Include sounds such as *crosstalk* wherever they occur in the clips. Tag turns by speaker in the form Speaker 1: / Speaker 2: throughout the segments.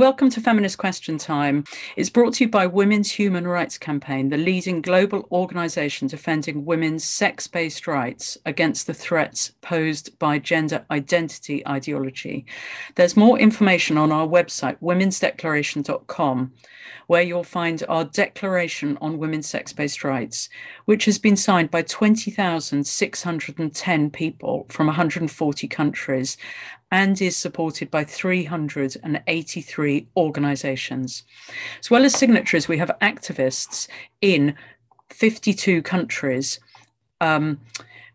Speaker 1: Welcome to Feminist Question Time. It's brought to you by Women's Human Rights Campaign, the leading global organisation defending women's sex based rights against the threats posed by gender identity ideology. There's more information on our website, womensdeclaration.com, where you'll find our Declaration on Women's Sex Based Rights, which has been signed by 20,610 people from 140 countries and is supported by 383 organisations. As well as signatories, we have activists in 52 countries um,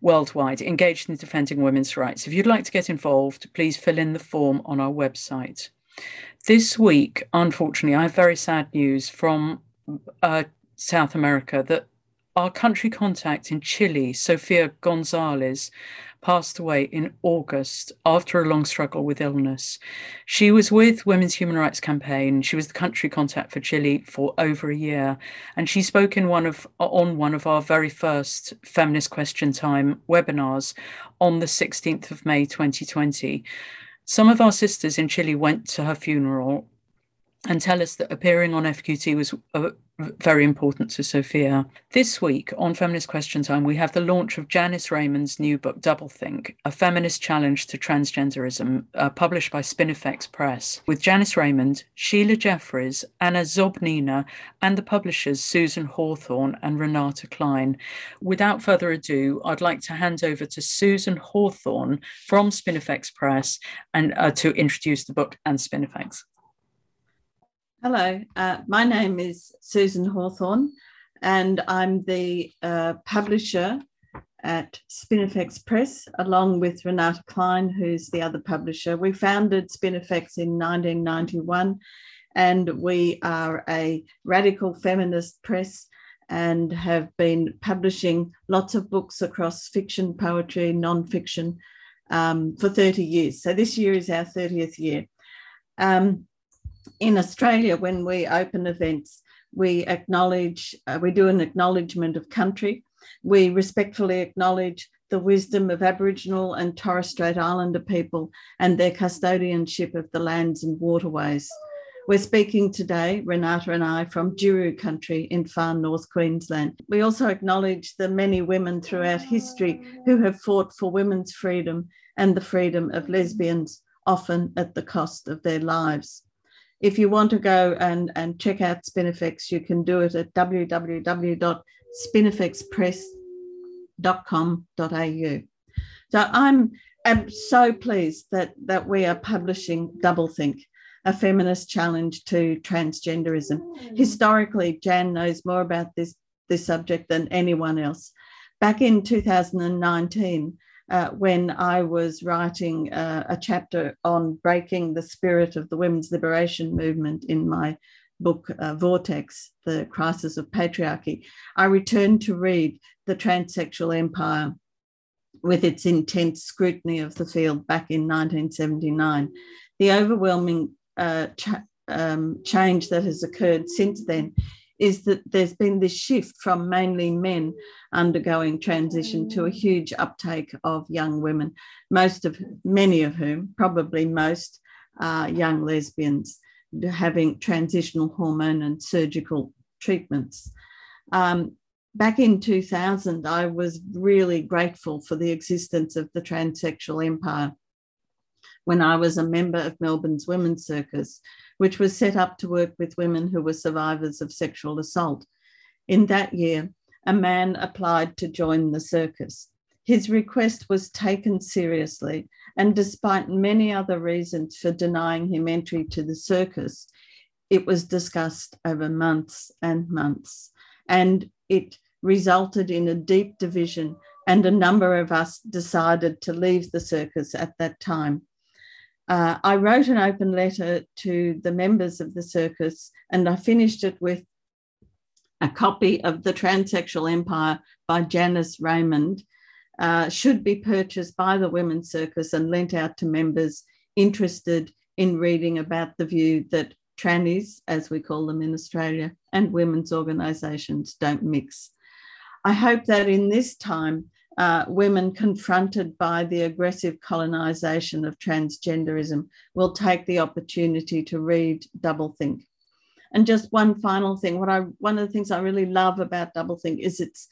Speaker 1: worldwide engaged in defending women's rights. If you'd like to get involved, please fill in the form on our website. This week, unfortunately, I have very sad news from uh, South America that our country contact in Chile, Sofia Gonzalez, passed away in August after a long struggle with illness. She was with Women's Human Rights Campaign. She was the country contact for Chile for over a year, and she spoke in one of on one of our very first Feminist Question Time webinars on the 16th of May 2020. Some of our sisters in Chile went to her funeral and tell us that appearing on FQT was uh, very important to Sofia. This week on Feminist Question Time, we have the launch of Janice Raymond's new book, Doublethink, a feminist challenge to transgenderism, uh, published by Spinifex Press, with Janice Raymond, Sheila Jeffreys, Anna Zobnina, and the publishers Susan Hawthorne and Renate Klein. Without further ado, I'd like to hand over to Susan Hawthorne from Spinifex Press and uh, to introduce the book and Spinifex.
Speaker 2: Hello, uh, my name is Susan Hawthorne, and I'm the uh, publisher at Spinifex Press, along with Renate Klein, who's the other publisher. We founded Spinifex in 1991, and we are a radical feminist press and have been publishing lots of books across fiction, poetry, non-fiction um, for 30 years. So this year is our 30th year. Um, in Australia, when we open events, we acknowledge, uh, we do an acknowledgement of country. We respectfully acknowledge the wisdom of Aboriginal and Torres Strait Islander people and their custodianship of the lands and waterways. We're speaking today, Renata and I, from Juru country in far north Queensland. We also acknowledge the many women throughout history who have fought for women's freedom and the freedom of lesbians, often at the cost of their lives if you want to go and, and check out Spinifex, you can do it at www.spinifexpress.com.au. So I'm, I'm so pleased that, that we are publishing Doublethink, a feminist challenge to transgenderism. Historically, Jan knows more about this, this subject than anyone else. Back in 2019, uh, when I was writing uh, a chapter on breaking the spirit of the women's liberation movement in my book uh, Vortex, The Crisis of Patriarchy, I returned to read The Transsexual Empire with its intense scrutiny of the field back in 1979. The overwhelming uh, um, change that has occurred since then is that there's been this shift from mainly men undergoing transition to a huge uptake of young women, most of many of whom, probably most, are young lesbians having transitional hormone and surgical treatments. Um, back in 2000, I was really grateful for the existence of the transsexual empire when I was a member of Melbourne's Women's Circus, which was set up to work with women who were survivors of sexual assault. In that year, a man applied to join the circus. His request was taken seriously, and despite many other reasons for denying him entry to the circus, it was discussed over months and months. And it resulted in a deep division, and a number of us decided to leave the circus at that time. Uh, I wrote an open letter to the members of the circus, and I finished it with a copy of The Transsexual Empire by Janice Raymond. Uh, should be purchased by the Women's Circus and lent out to members interested in reading about the view that trannies, as we call them in Australia, and women's organisations don't mix. I hope that in this time uh, women confronted by the aggressive colonization of transgenderism will take the opportunity to read Doublethink. And just one final thing, what I one of the things I really love about Doublethink is its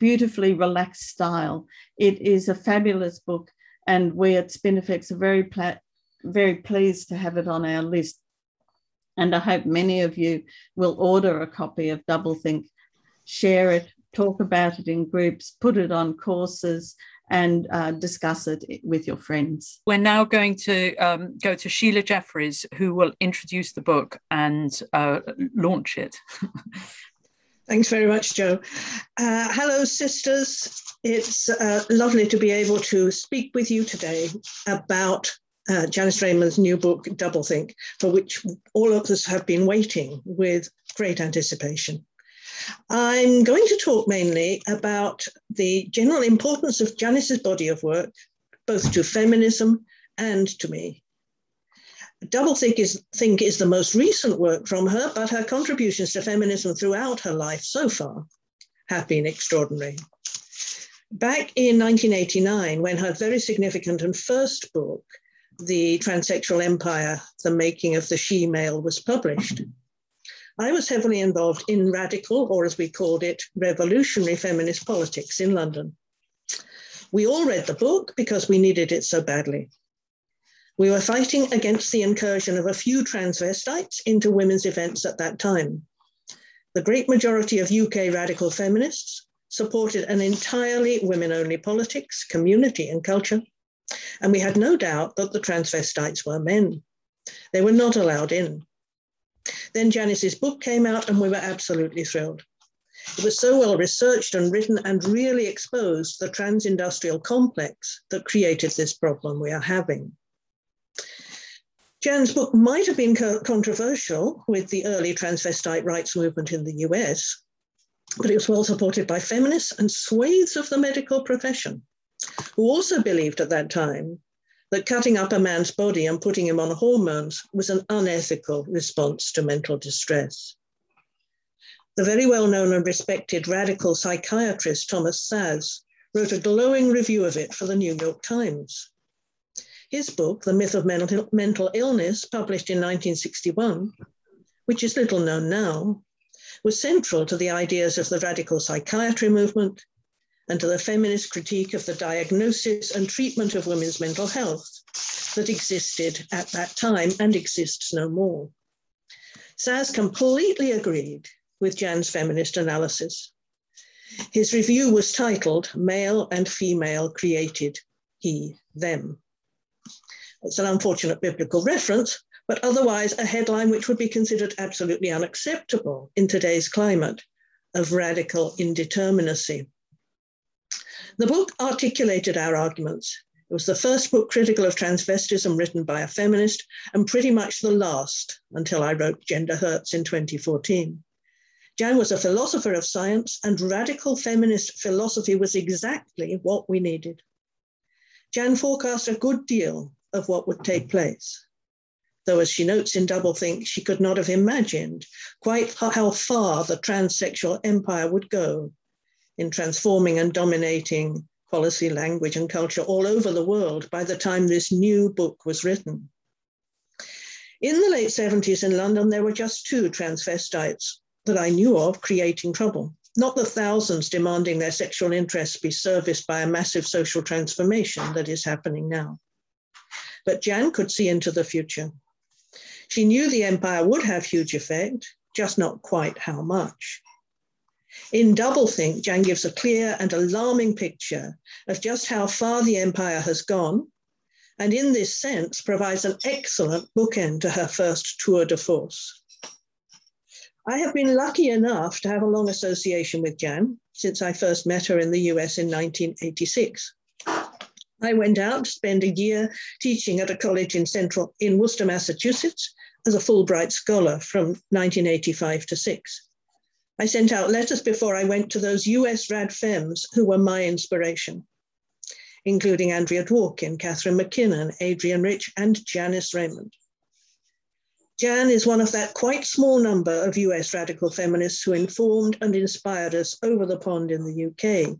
Speaker 2: beautifully relaxed style. It is a fabulous book, and we at Spinifex are very pla- very pleased to have it on our list. And I hope many of you will order a copy of Doublethink, share it, talk about it in groups, put it on courses, and uh, discuss it with your friends.
Speaker 1: We're now going to um, go to Sheila Jeffreys, who will introduce the book and uh, launch it. *laughs*
Speaker 3: Thanks very much, Joe. Uh, hello, sisters. It's uh, lovely to be able to speak with you today about uh, Janice Raymond's new book, Doublethink, for which all of us have been waiting with great anticipation. I'm going to talk mainly about the general importance of Janice's body of work, both to feminism and to me. Doublethink is, think is the most recent work from her, but her contributions to feminism throughout her life so far have been extraordinary. Back in 1989, when her very significant and first book, The Transsexual Empire, The Making of the She Male, was published, I was heavily involved in radical, or as we called it, revolutionary feminist politics in London. We all read the book because we needed it so badly. We were fighting against the incursion of a few transvestites into women's events at that time. The great majority of UK radical feminists supported an entirely women only politics, community, and culture. And we had no doubt that the transvestites were men. They were not allowed in. Then Janice's book came out, and we were absolutely thrilled. It was so well researched and written and really exposed the trans industrial complex that created this problem we are having. Jan's book might have been controversial with the early transvestite rights movement in the US, but it was well supported by feminists and swathes of the medical profession, who also believed at that time that cutting up a man's body and putting him on hormones was an unethical response to mental distress. The very well known and respected radical psychiatrist Thomas Szasz wrote a glowing review of it for the New York Times. His book, The Myth of Mental Illness, published in 1961, which is little known now, was central to the ideas of the radical psychiatry movement and to the feminist critique of the diagnosis and treatment of women's mental health that existed at that time and exists no more. Szasz completely agreed with Jan's feminist analysis. His review was titled Male and Female Created He, Them. It's an unfortunate biblical reference, but otherwise a headline which would be considered absolutely unacceptable in today's climate of radical indeterminacy. The book articulated our arguments. It was the first book critical of transvestism written by a feminist, and pretty much the last until I wrote Gender Hurts in 2014. Jan was a philosopher of science, and radical feminist philosophy was exactly what we needed. Jan forecast a good deal of what would take place. Though, as she notes in Doublethink, she could not have imagined quite how far the transsexual empire would go in transforming and dominating policy, language, and culture all over the world by the time this new book was written. In the late 70s in London, there were just two transvestites that I knew of creating trouble, not the thousands demanding their sexual interests be serviced by a massive social transformation that is happening now. But Jan could see into the future. She knew the empire would have huge effect, just not quite how much. In Doublethink, Jan gives a clear and alarming picture of just how far the empire has gone, and in this sense provides an excellent bookend to her first tour de force. I have been lucky enough to have a long association with Jan since I first met her in the US in 1986. I went out to spend a year teaching at a college in central in Worcester, Massachusetts, as a Fulbright scholar from 1985 to 6. I sent out letters before I went to those US rad femmes who were my inspiration, including Andrea Dworkin, Catharine MacKinnon, Adrienne Rich, and Janice Raymond. Jan is one of that quite small number of US radical feminists who informed and inspired us over the pond in the UK.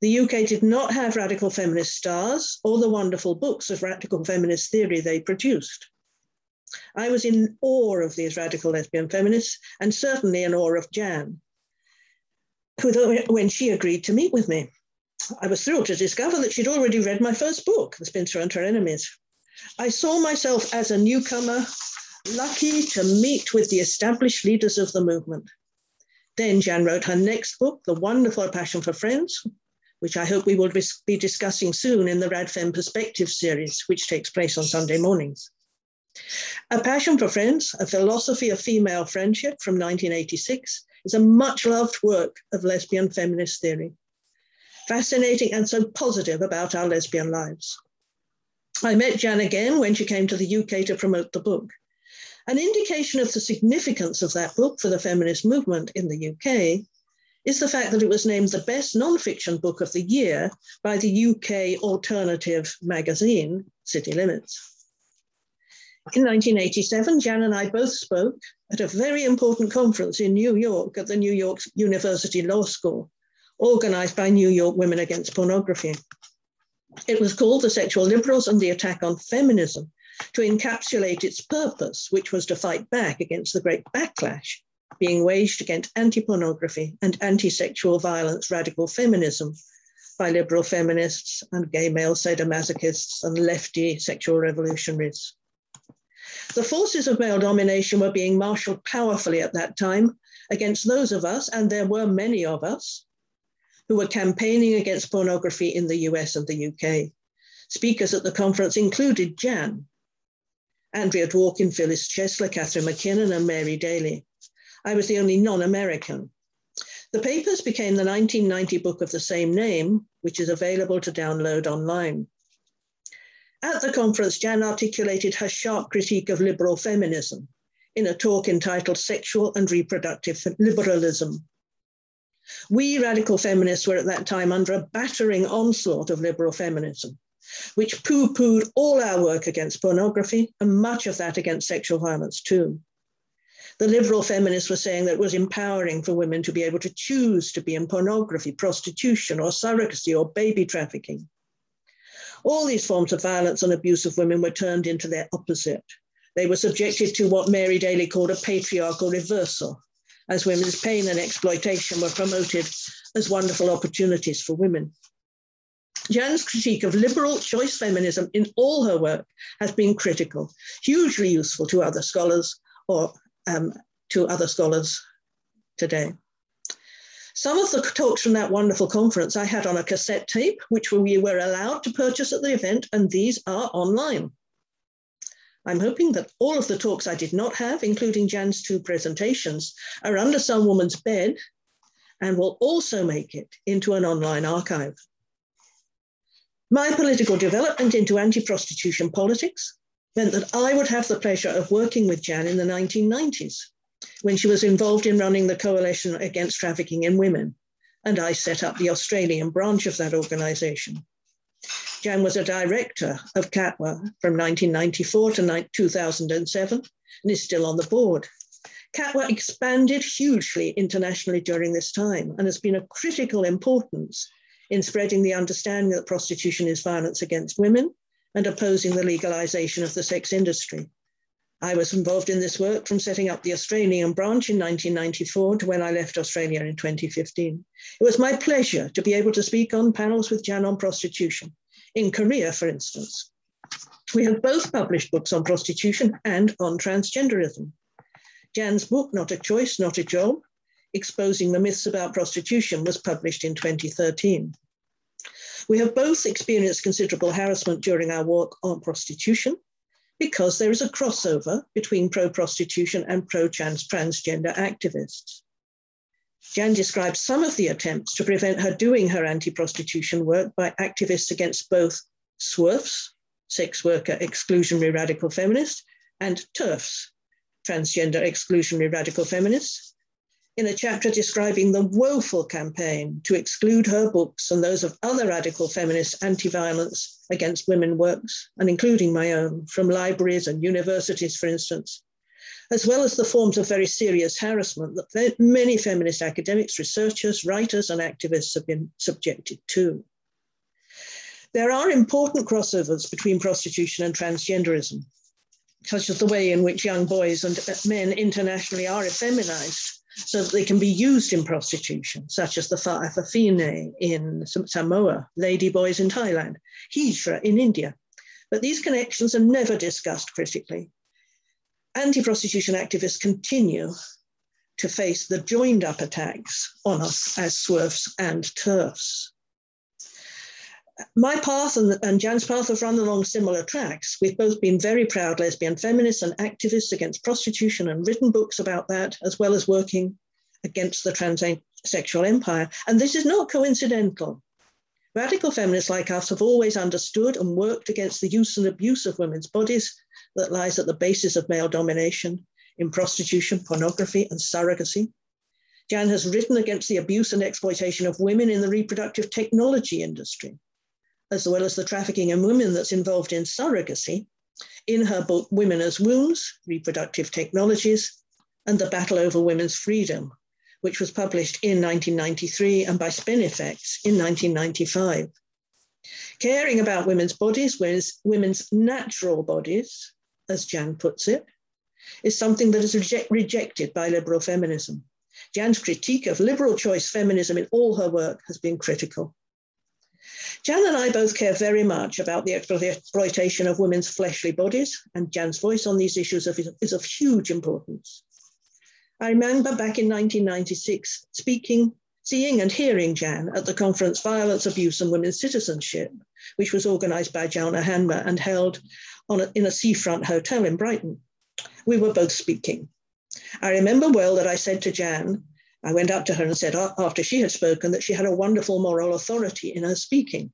Speaker 3: The UK did not have radical feminist stars or the wonderful books of radical feminist theory they produced. I was in awe of these radical lesbian feminists and certainly in awe of Jan, who, when she agreed to meet with me, I was thrilled to discover that she'd already read my first book, The Spinster and Her Enemies. I saw myself as a newcomer, lucky to meet with the established leaders of the movement. Then Jan wrote her next book, The Wonderful Passion for Friends, which I hope we will be discussing soon in the RadFem Perspective series, which takes place on Sunday mornings. A Passion for Friends, a philosophy of female friendship from 1986, is a much loved work of lesbian feminist theory. Fascinating and so positive about our lesbian lives. I met Jan again when she came to the UK to promote the book. An indication of the significance of that book for the feminist movement in the UK is the fact that it was named the best nonfiction book of the year by the UK alternative magazine, City Limits. In 1987, Jan and I both spoke at a very important conference in New York at the New York University Law School, organized by New York Women Against Pornography. It was called The Sexual Liberals and the Attack on Feminism, to encapsulate its purpose, which was to fight back against the great backlash being waged against anti pornography and anti sexual violence radical feminism by liberal feminists and gay male sadomasochists and lefty sexual revolutionaries. The forces of male domination were being marshaled powerfully at that time against those of us, and there were many of us, who were campaigning against pornography in the US and the UK. Speakers at the conference included Jan, Andrea Dworkin, Phyllis Chesler, Catharine MacKinnon, and Mary Daly. I was the only non American. The papers became the 1990 book of the same name, which is available to download online. At the conference, Jan articulated her sharp critique of liberal feminism in a talk entitled Sexual and Reproductive Liberalism. We radical feminists were at that time under a battering onslaught of liberal feminism which poo pooed all our work against pornography and much of that against sexual violence, too. The liberal feminists were saying that it was empowering for women to be able to choose to be in pornography, prostitution, or surrogacy, or baby trafficking. All these forms of violence and abuse of women were turned into their opposite. They were subjected to what Mary Daly called a patriarchal reversal, as women's pain and exploitation were promoted as wonderful opportunities for women. Jan's critique of liberal choice feminism in all her work has been critical, hugely useful to other scholars or um, to other scholars today. Some of the talks from that wonderful conference I had on a cassette tape, which we were allowed to purchase at the event, and these are online. I'm hoping that all of the talks I did not have, including Jan's two presentations, are under some woman's bed and will also make it into an online archive. My political development into anti prostitution politics meant that I would have the pleasure of working with Jan in the 1990s when she was involved in running the Coalition Against Trafficking in Women, and I set up the Australian branch of that organization. Jan was a director of CATWA from 1994 to 2007 and is still on the board. CATWA expanded hugely internationally during this time and has been of critical importance in spreading the understanding that prostitution is violence against women and opposing the legalization of the sex industry. I was involved in this work from setting up the Australian branch in 1994 to when I left Australia in 2015. It was my pleasure to be able to speak on panels with Jan on prostitution, in Korea, for instance. We have both published books on prostitution and on transgenderism. Jan's book, Not a Choice, Not a Job, Exposing the Myths About Prostitution, was published in 2013. We have both experienced considerable harassment during our work on prostitution because there is a crossover between pro prostitution and pro transgender activists. Jan describes some of the attempts to prevent her doing her anti prostitution work by activists against both SWERFs, sex worker exclusionary radical feminists, and TERFs, transgender exclusionary radical feminists, in a chapter describing the woeful campaign to exclude her books and those of other radical feminist anti violence against women works, and including my own, from libraries and universities, for instance. as well as the forms of very serious harassment that many feminist academics, researchers, writers, and activists have been subjected to. There are important crossovers between prostitution and transgenderism, such as the way in which young boys and men internationally are effeminized so that they can be used in prostitution, such as the Fa'afafine in Samoa, lady boys in Thailand, Hijra in India. But these connections are never discussed critically. Anti-prostitution activists continue to face the joined up attacks on us as SWERFs and TERFs my path and, and Jan's path have run along similar tracks. We've both been very proud lesbian feminists and activists against prostitution and written books about that, as well as working against the transsexual empire. And this is not coincidental. Radical feminists like us have always understood and worked against the use and abuse of women's bodies that lies at the basis of male domination in prostitution, pornography, and surrogacy. Jan has written against the abuse and exploitation of women in the reproductive technology industry as well as the trafficking in women that's involved in surrogacy, in her book Women as Wombs, Reproductive Technologies, and The Battle Over Women's Freedom, which was published in 1993 and by Spinifex in 1995. Caring about women's bodies, women's natural bodies, as Jan puts it, is something that is reject, rejected by liberal feminism. Jan's critique of liberal choice feminism in all her work has been critical. Jan and I both care very much about the exploitation of women's fleshly bodies, and Jan's voice on these issues is of huge importance. I remember back in 1996 speaking, seeing and hearing Jan at the conference Violence, Abuse and Women's Citizenship, which was organized by Jalna Hanmer and held a, in a seafront hotel in Brighton. We were both speaking. I remember well that I said to Jan, I went up to her and said, after she had spoken, that she had a wonderful moral authority in her speaking.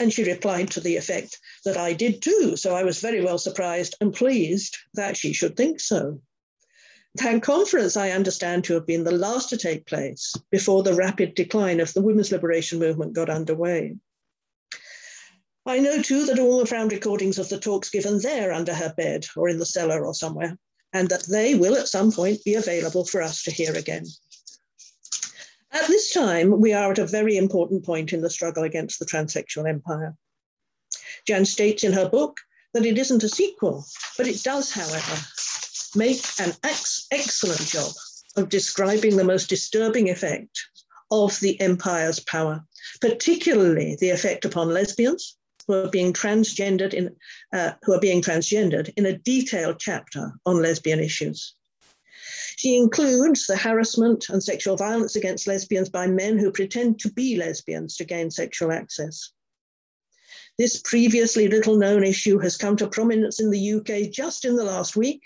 Speaker 3: And she replied to the effect that I did too. So I was very well surprised and pleased that she should think so. That conference, I understand to have been the last to take place before the rapid decline of the women's liberation movement got underway. I know too that all the found recordings of the talks given there under her bed or in the cellar or somewhere, and that they will at some point be available for us to hear again. Time, we are at a very important point in the struggle against the transsexual empire. Jan states in her book that it isn't a sequel, but it does, however, make an ex excellent job of describing the most disturbing effect of the empire's power, particularly the effect upon lesbians who are being transgendered in uh, who are being transgendered in a detailed chapter on lesbian issues. She includes the harassment and sexual violence against lesbians by men who pretend to be lesbians to gain sexual access. This previously little known issue has come to prominence in the UK just in the last week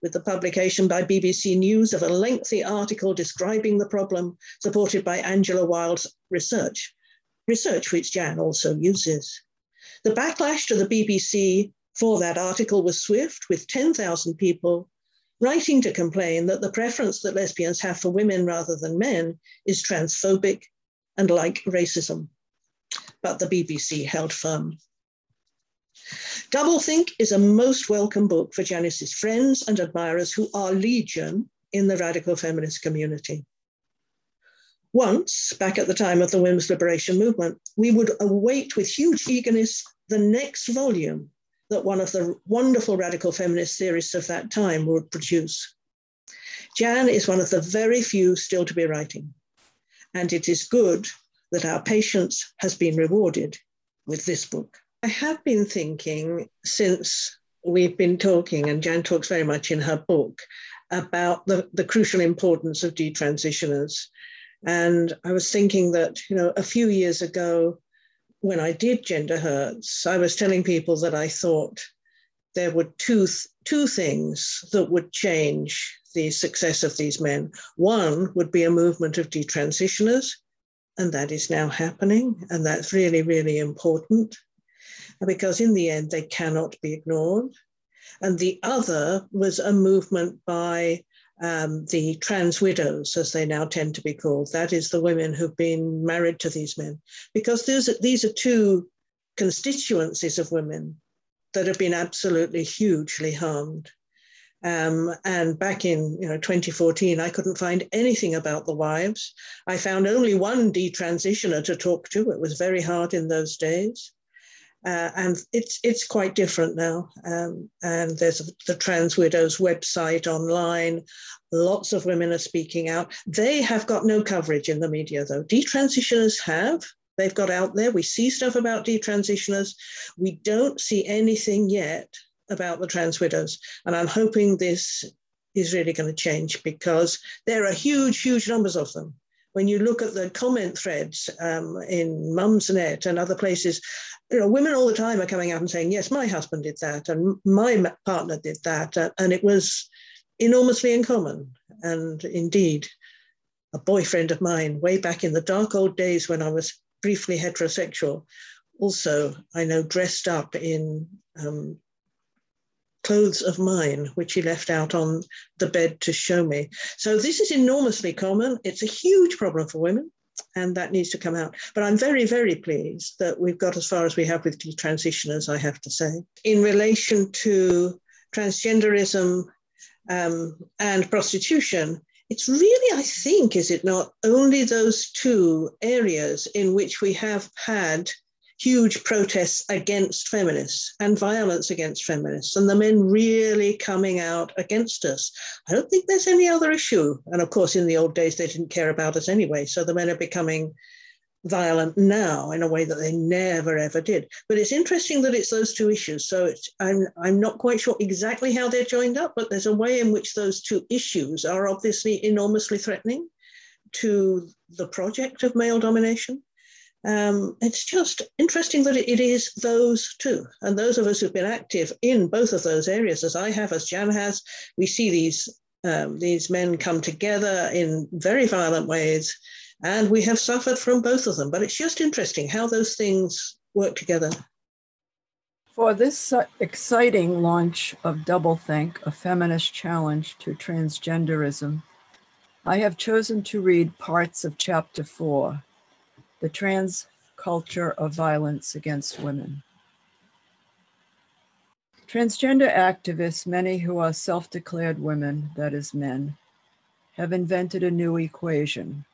Speaker 3: with the publication by BBC News of a lengthy article describing the problem, supported by Angela Wild's research, research which Jan also uses. The backlash to the BBC for that article was swift, with 10,000 people writing to complain that the preference that lesbians have for women rather than men is transphobic and like racism. But the BBC held firm. Doublethink is a most welcome book for Janice's friends and admirers who are legion in the radical feminist community. Once, back at the time of the women's liberation movement, we would await with huge eagerness the next volume that one of the wonderful radical feminist theorists of that time would produce. Jan is one of the very few still to be writing, and it is good that our patience has been rewarded with this book. I have been thinking since we've been talking, and Jan talks very much in her book about the, the crucial importance of detransitioners. And I was thinking that, you know, a few years ago, when I did Gender Hurts, I was telling people that I thought there were two, two things that would change the success of these men. One would be a movement of detransitioners, and that is now happening, and that's really, really important because in the end they cannot be ignored. And the other was a movement by um, the trans widows, as they now tend to be called. That is the women who've been married to these men, because these are two constituencies of women that have been absolutely hugely harmed. Um, and back in you know 2014, I couldn't find anything about the wives. I found only one detransitioner to talk to. It was very hard in those days. Uh, and it's it's quite different now. Um, and there's the Trans Widows website online. Lots of women are speaking out. They have got no coverage in the media, though. Detransitioners have. They've got out there. We see stuff about detransitioners. We don't see anything yet about the trans widows. And I'm hoping this is really going to change because there are huge, huge numbers of them. When you look at the comment threads um, in Mumsnet and other places, you know, women all the time are coming out and saying, "Yes, my husband did that, and my partner did that," and it was enormously uncommon. And indeed, a boyfriend of mine, way back in the dark old days when I was briefly heterosexual, also I know dressed up in um, clothes of mine, which he left out on the bed to show me. So this is enormously common. It's a huge problem for women, and that needs to come out. But I'm very, very pleased that we've got as far as we have with detransitioners, I have to say. In relation to transgenderism um, and prostitution, it's really, I think, is it not, only those two areas in which we have had huge protests against feminists and violence against feminists, and the men really coming out against us. I don't think there's any other issue. And of course, in the old days, they didn't care about us anyway. So the men are becoming violent now in a way that they never ever did. But it's interesting that it's those two issues. So I'm I'm not quite sure exactly how they're joined up, but there's a way in which those two issues are obviously enormously threatening to the project of male domination um, it's just interesting that it is those two. And those of us who've been active in both of those areas, as I have, as Jan has, we see these, um, these men come together in very violent ways. And we have suffered from both of them. But it's just interesting how those things work together.
Speaker 4: For this exciting launch of Doublethink, a feminist challenge to transgenderism, I have chosen to read parts of chapter four the trans culture of violence against women. Transgender activists, many who are self declared women, that is, men, have invented a new equation.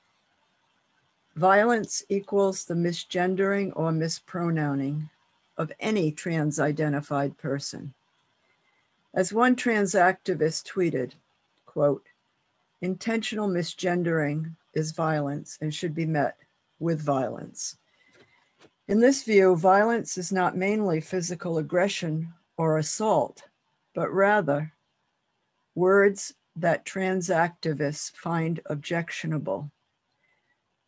Speaker 4: Violence equals the misgendering or mispronouncing of any trans identified person. As one trans activist tweeted, quote, intentional misgendering is violence and should be met with violence. In this view, violence is not mainly physical aggression or assault, but rather words that trans activists find objectionable.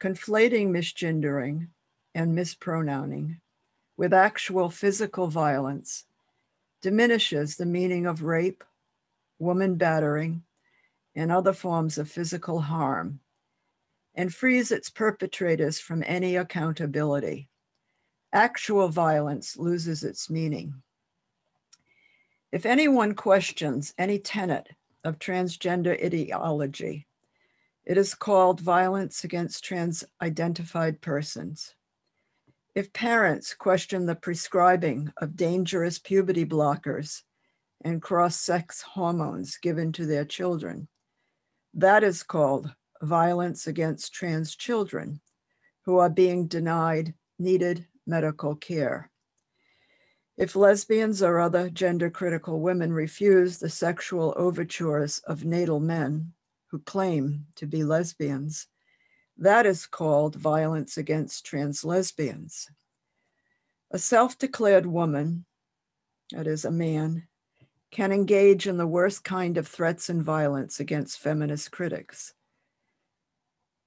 Speaker 4: Conflating misgendering and mispronouncing with actual physical violence diminishes the meaning of rape, woman battering, and other forms of physical harm and frees its perpetrators from any accountability. Actual violence loses its meaning. If anyone questions any tenet of transgender ideology, it is called violence against trans identified persons. If parents question the prescribing of dangerous puberty blockers and cross sex hormones given to their children, that is called violence against trans children who are being denied needed medical care. If lesbians or other gender critical women refuse the sexual overtures of natal men who claim to be lesbians, that is called violence against trans lesbians. A self declared woman, that is, a man, can engage in the worst kind of threats and violence against feminist critics.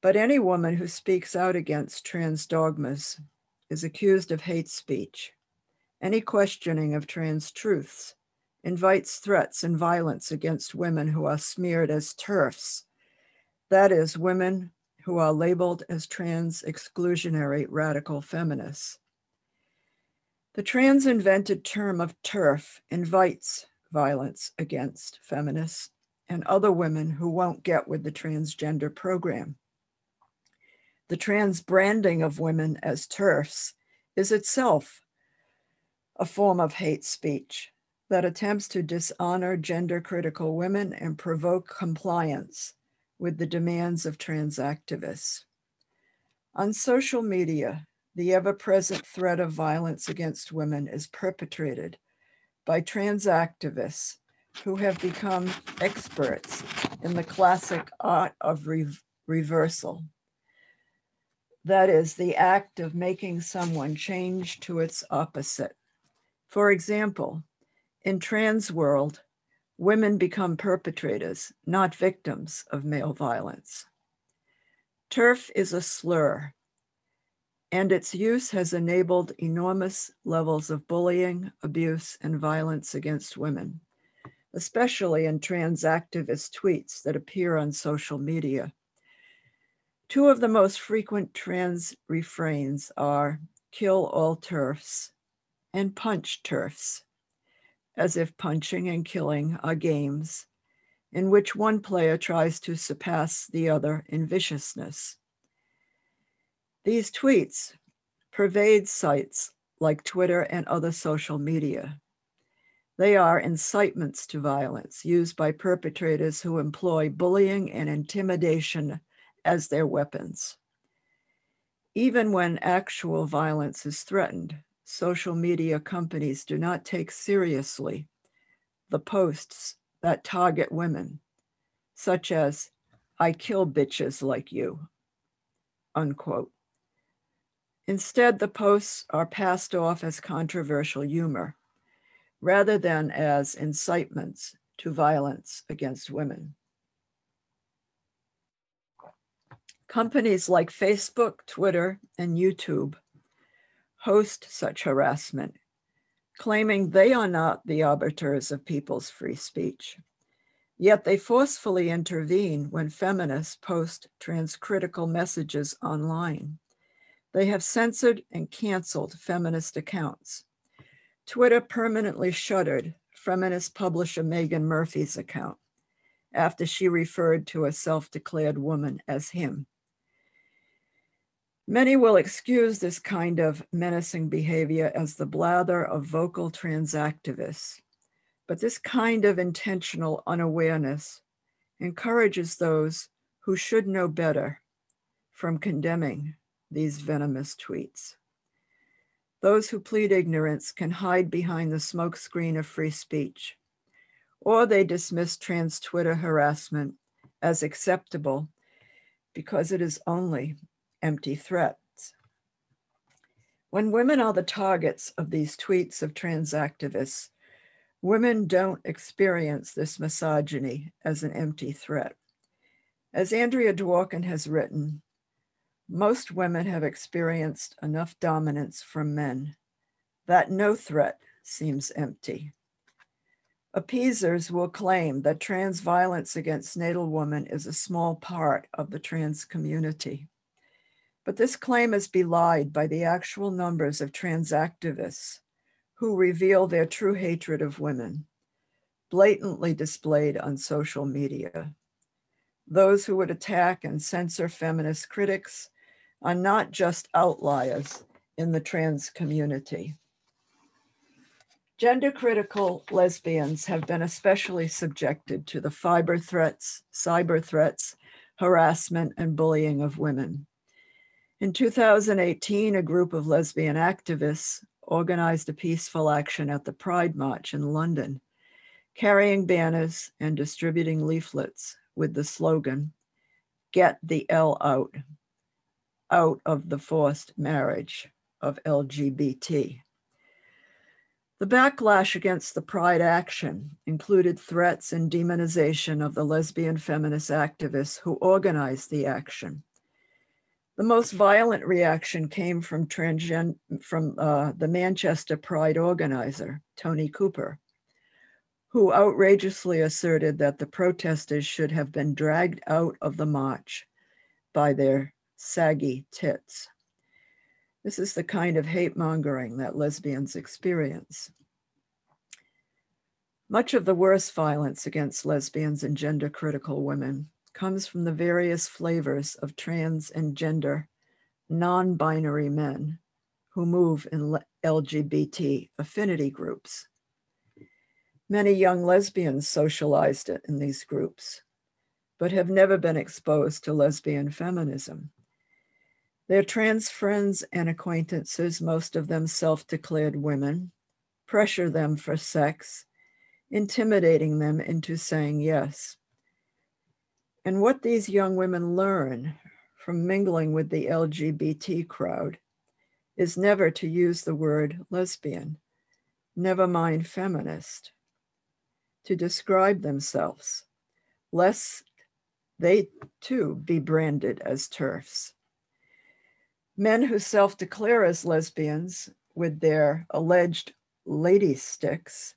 Speaker 4: But any woman who speaks out against trans dogmas is accused of hate speech. Any questioning of trans truths invites threats and violence against women who are smeared as TERFs, that is, women who are labeled as trans exclusionary radical feminists. The trans invented term of TERF invites violence against feminists and other women who won't get with the transgender program. The trans branding of women as TERFs is itself a form of hate speech that attempts to dishonor gender critical women and provoke compliance with the demands of trans activists. On social media, the ever present threat of violence against women is perpetrated by trans activists who have become experts in the classic art of re- reversal. That is, the act of making someone change to its opposite. For example, in trans world, women become perpetrators, not victims of male violence. TERF is a slur, and its use has enabled enormous levels of bullying, abuse, and violence against women especially in trans activist tweets that appear on social media. Two of the most frequent trans refrains are kill all TERFs and punch TERFs, as if punching and killing are games in which one player tries to surpass the other in viciousness. These tweets pervade sites like Twitter and other social media. They are incitements to violence used by perpetrators who employ bullying and intimidation as their weapons. Even when actual violence is threatened, social media companies do not take seriously the posts that target women, such as, I kill bitches like you, unquote. Instead, the posts are passed off as controversial humor rather than as incitements to violence against women. Companies like Facebook, Twitter, and YouTube host such harassment, claiming they are not the arbiters of people's free speech. Yet they forcefully intervene when feminists post transcritical messages online. They have censored and canceled feminist accounts Twitter permanently shuttered feminist publisher Meghan Murphy's account after she referred to a self declared woman as him. Many will excuse this kind of menacing behavior as the blather of vocal trans activists, but this kind of intentional unawareness encourages those who should know better from condemning these venomous tweets. Those who plead ignorance can hide behind the smokescreen of free speech, or they dismiss trans Twitter harassment as acceptable because it is only empty threats. When women are the targets of these tweets of trans activists, women don't experience this misogyny as an empty threat. As Andrea Dworkin has written, most women have experienced enough dominance from men that no threat seems empty. Appeasers will claim that trans violence against natal women is a small part of the trans community. But this claim is belied by the actual numbers of trans activists who reveal their true hatred of women, blatantly displayed on social media. Those who would attack and censor feminist critics are not just outliers in the trans community. Gender critical lesbians have been especially subjected to the fiber threats, cyber threats, harassment, and bullying of women. In 2018, a group of lesbian activists organized a peaceful action at the Pride March in London, carrying banners and distributing leaflets with the slogan, Get the L out out of the forced marriage of LGBT. The backlash against the Pride action included threats and demonization of the lesbian feminist activists who organized the action. The most violent reaction came from, transgen- from uh, the Manchester Pride organizer, Tony Cooper, who outrageously asserted that the protesters should have been dragged out of the march by their saggy tits. This is the kind of hate mongering that lesbians experience. Much of the worst violence against lesbians and gender critical women comes from the various flavors of trans and gender non binary men who move in LGBT affinity groups. Many young lesbians socialized in these groups, but have never been exposed to lesbian feminism. Their trans friends and acquaintances, most of them self declared women, pressure them for sex, intimidating them into saying yes. And what these young women learn from mingling with the LGBT crowd is never to use the word lesbian, never mind feminist, to describe themselves, lest they too be branded as TERFs. Men who self declare as lesbians with their alleged lady sticks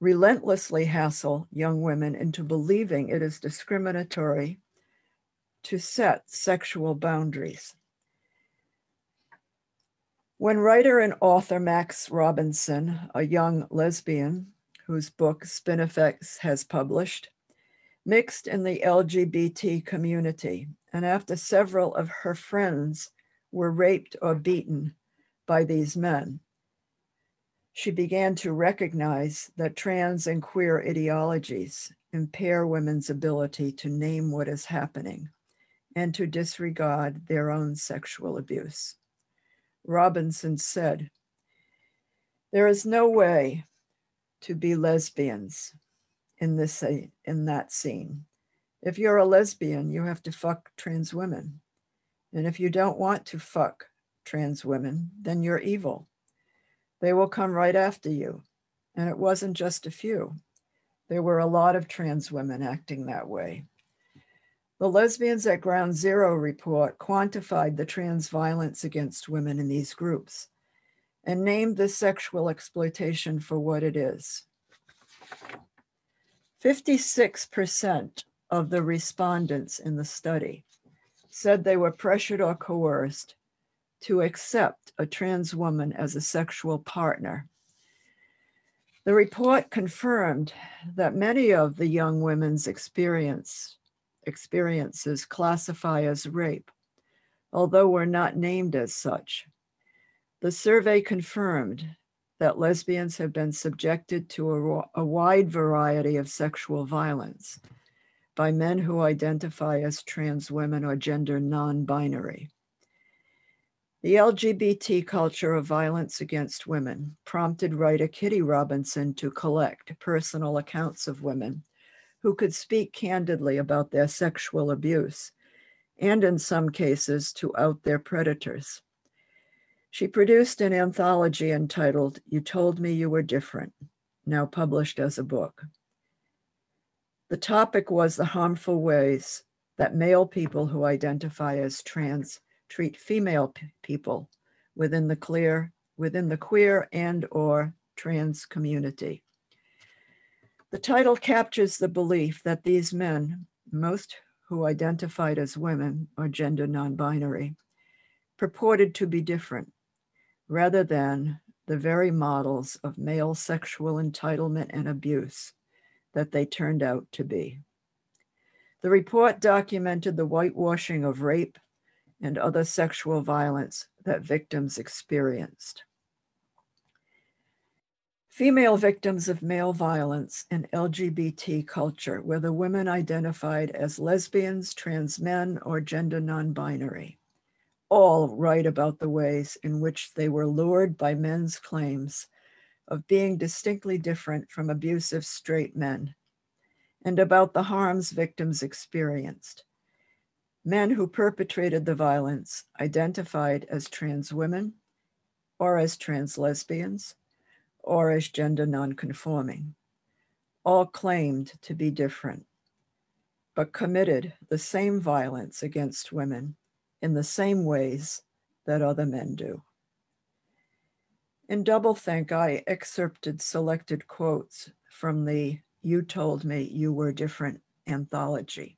Speaker 4: relentlessly hassle young women into believing it is discriminatory to set sexual boundaries. When writer and author Max Robinson, a young lesbian whose book Spinifex has published, mixed in the LGBT community, and after several of her friends were raped or beaten by these men, she began to recognize that trans and queer ideologies impair women's ability to name what is happening and to disregard their own sexual abuse. Robinson said, There is no way to be lesbians in this in that scene. If you're a lesbian, you have to fuck trans women. And if you don't want to fuck trans women, then you're evil. They will come right after you. And it wasn't just a few. There were a lot of trans women acting that way. The Lesbians at Ground Zero report quantified the trans violence against women in these groups and named the sexual exploitation for what it is. 56% of the respondents in the study said they were pressured or coerced to accept a trans woman as a sexual partner. The report confirmed that many of the young women's experience, experiences classify as rape, although were not named as such. The survey confirmed that lesbians have been subjected to a, a wide variety of sexual violence by men who identify as trans women or gender non binary. The LGBT culture of violence against women prompted writer Kitty Robinson to collect personal accounts of women who could speak candidly about their sexual abuse and, in some cases, to out their predators. She produced an anthology entitled You Told Me You Were Different, now published as a book. The topic was the harmful ways that male people who identify as trans treat female people within the clear within the queer and or trans community. The title captures the belief that these men, most who identified as women or gender non-binary, purported to be different rather than the very models of male sexual entitlement and abuse that they turned out to be. The report documented the whitewashing of rape, and other sexual violence that victims experienced. Female victims of male violence in LGBT culture, whether women identified as lesbians, trans men, or gender non binary, all write about the ways in which they were lured by men's claims of being distinctly different from abusive straight men, and about the harms victims experienced men who perpetrated the violence identified as trans women or as trans lesbians or as gender nonconforming, all claimed to be different, but committed the same violence against women in the same ways that other men do. In Doublethink, I excerpted selected quotes from the You Told Me You Were Different anthology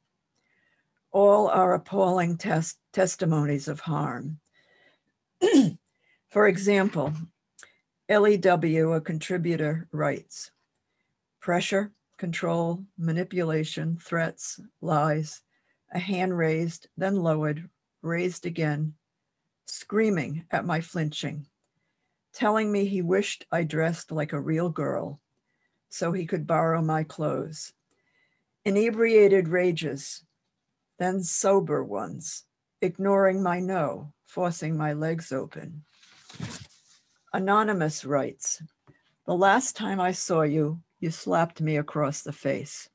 Speaker 4: all are appalling tes- testimonies of harm. *clears throat* For example, LEW, a contributor, writes pressure, control, manipulation, threats, lies, a hand raised, then lowered, raised again, screaming at my flinching, telling me he wished I dressed like a real girl, so he could borrow my clothes. Inebriated rages, then sober ones, ignoring my no, forcing my legs open. Anonymous writes, The last time I saw you, you slapped me across the face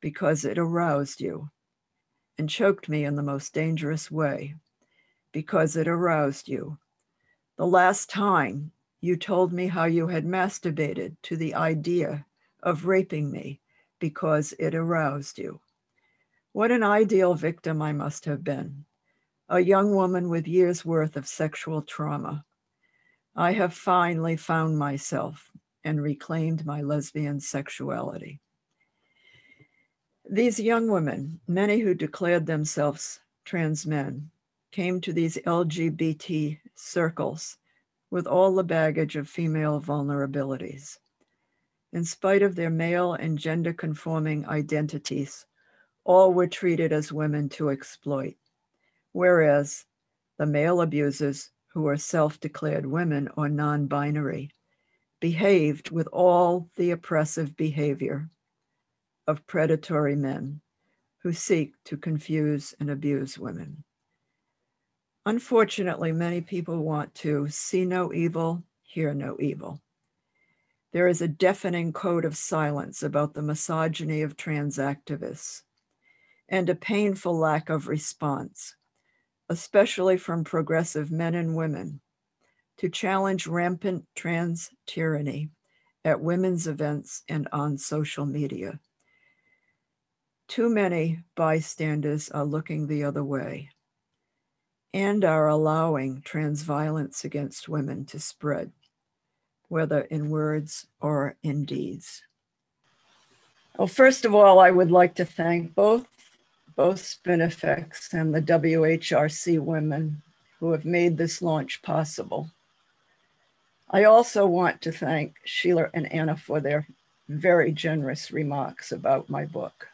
Speaker 4: because it aroused you and choked me in the most dangerous way because it aroused you. The last time you told me how you had masturbated to the idea of raping me because it aroused you. What an ideal victim I must have been. A young woman with years' worth of sexual trauma. I have finally found myself and reclaimed my lesbian sexuality. These young women, many who declared themselves trans men, came to these LGBT circles with all the baggage of female vulnerabilities. In spite of their male and gender conforming identities, all were treated as women to exploit, whereas the male abusers, who are self declared women or non binary, behaved with all the oppressive behavior of predatory men who seek to confuse and abuse women. Unfortunately, many people want to see no evil, hear no evil. There is a deafening code of silence about the misogyny of trans activists and a painful lack of response, especially from progressive men and women, to challenge rampant trans tyranny at women's events and on social media. Too many bystanders are looking the other way and are allowing trans violence against women to spread, whether in words or in deeds. Well, first of all, I would like to thank both, both Spinifex and the WHRC women who have made this launch possible. I also want to thank Sheila and Anna for their very generous remarks about my book.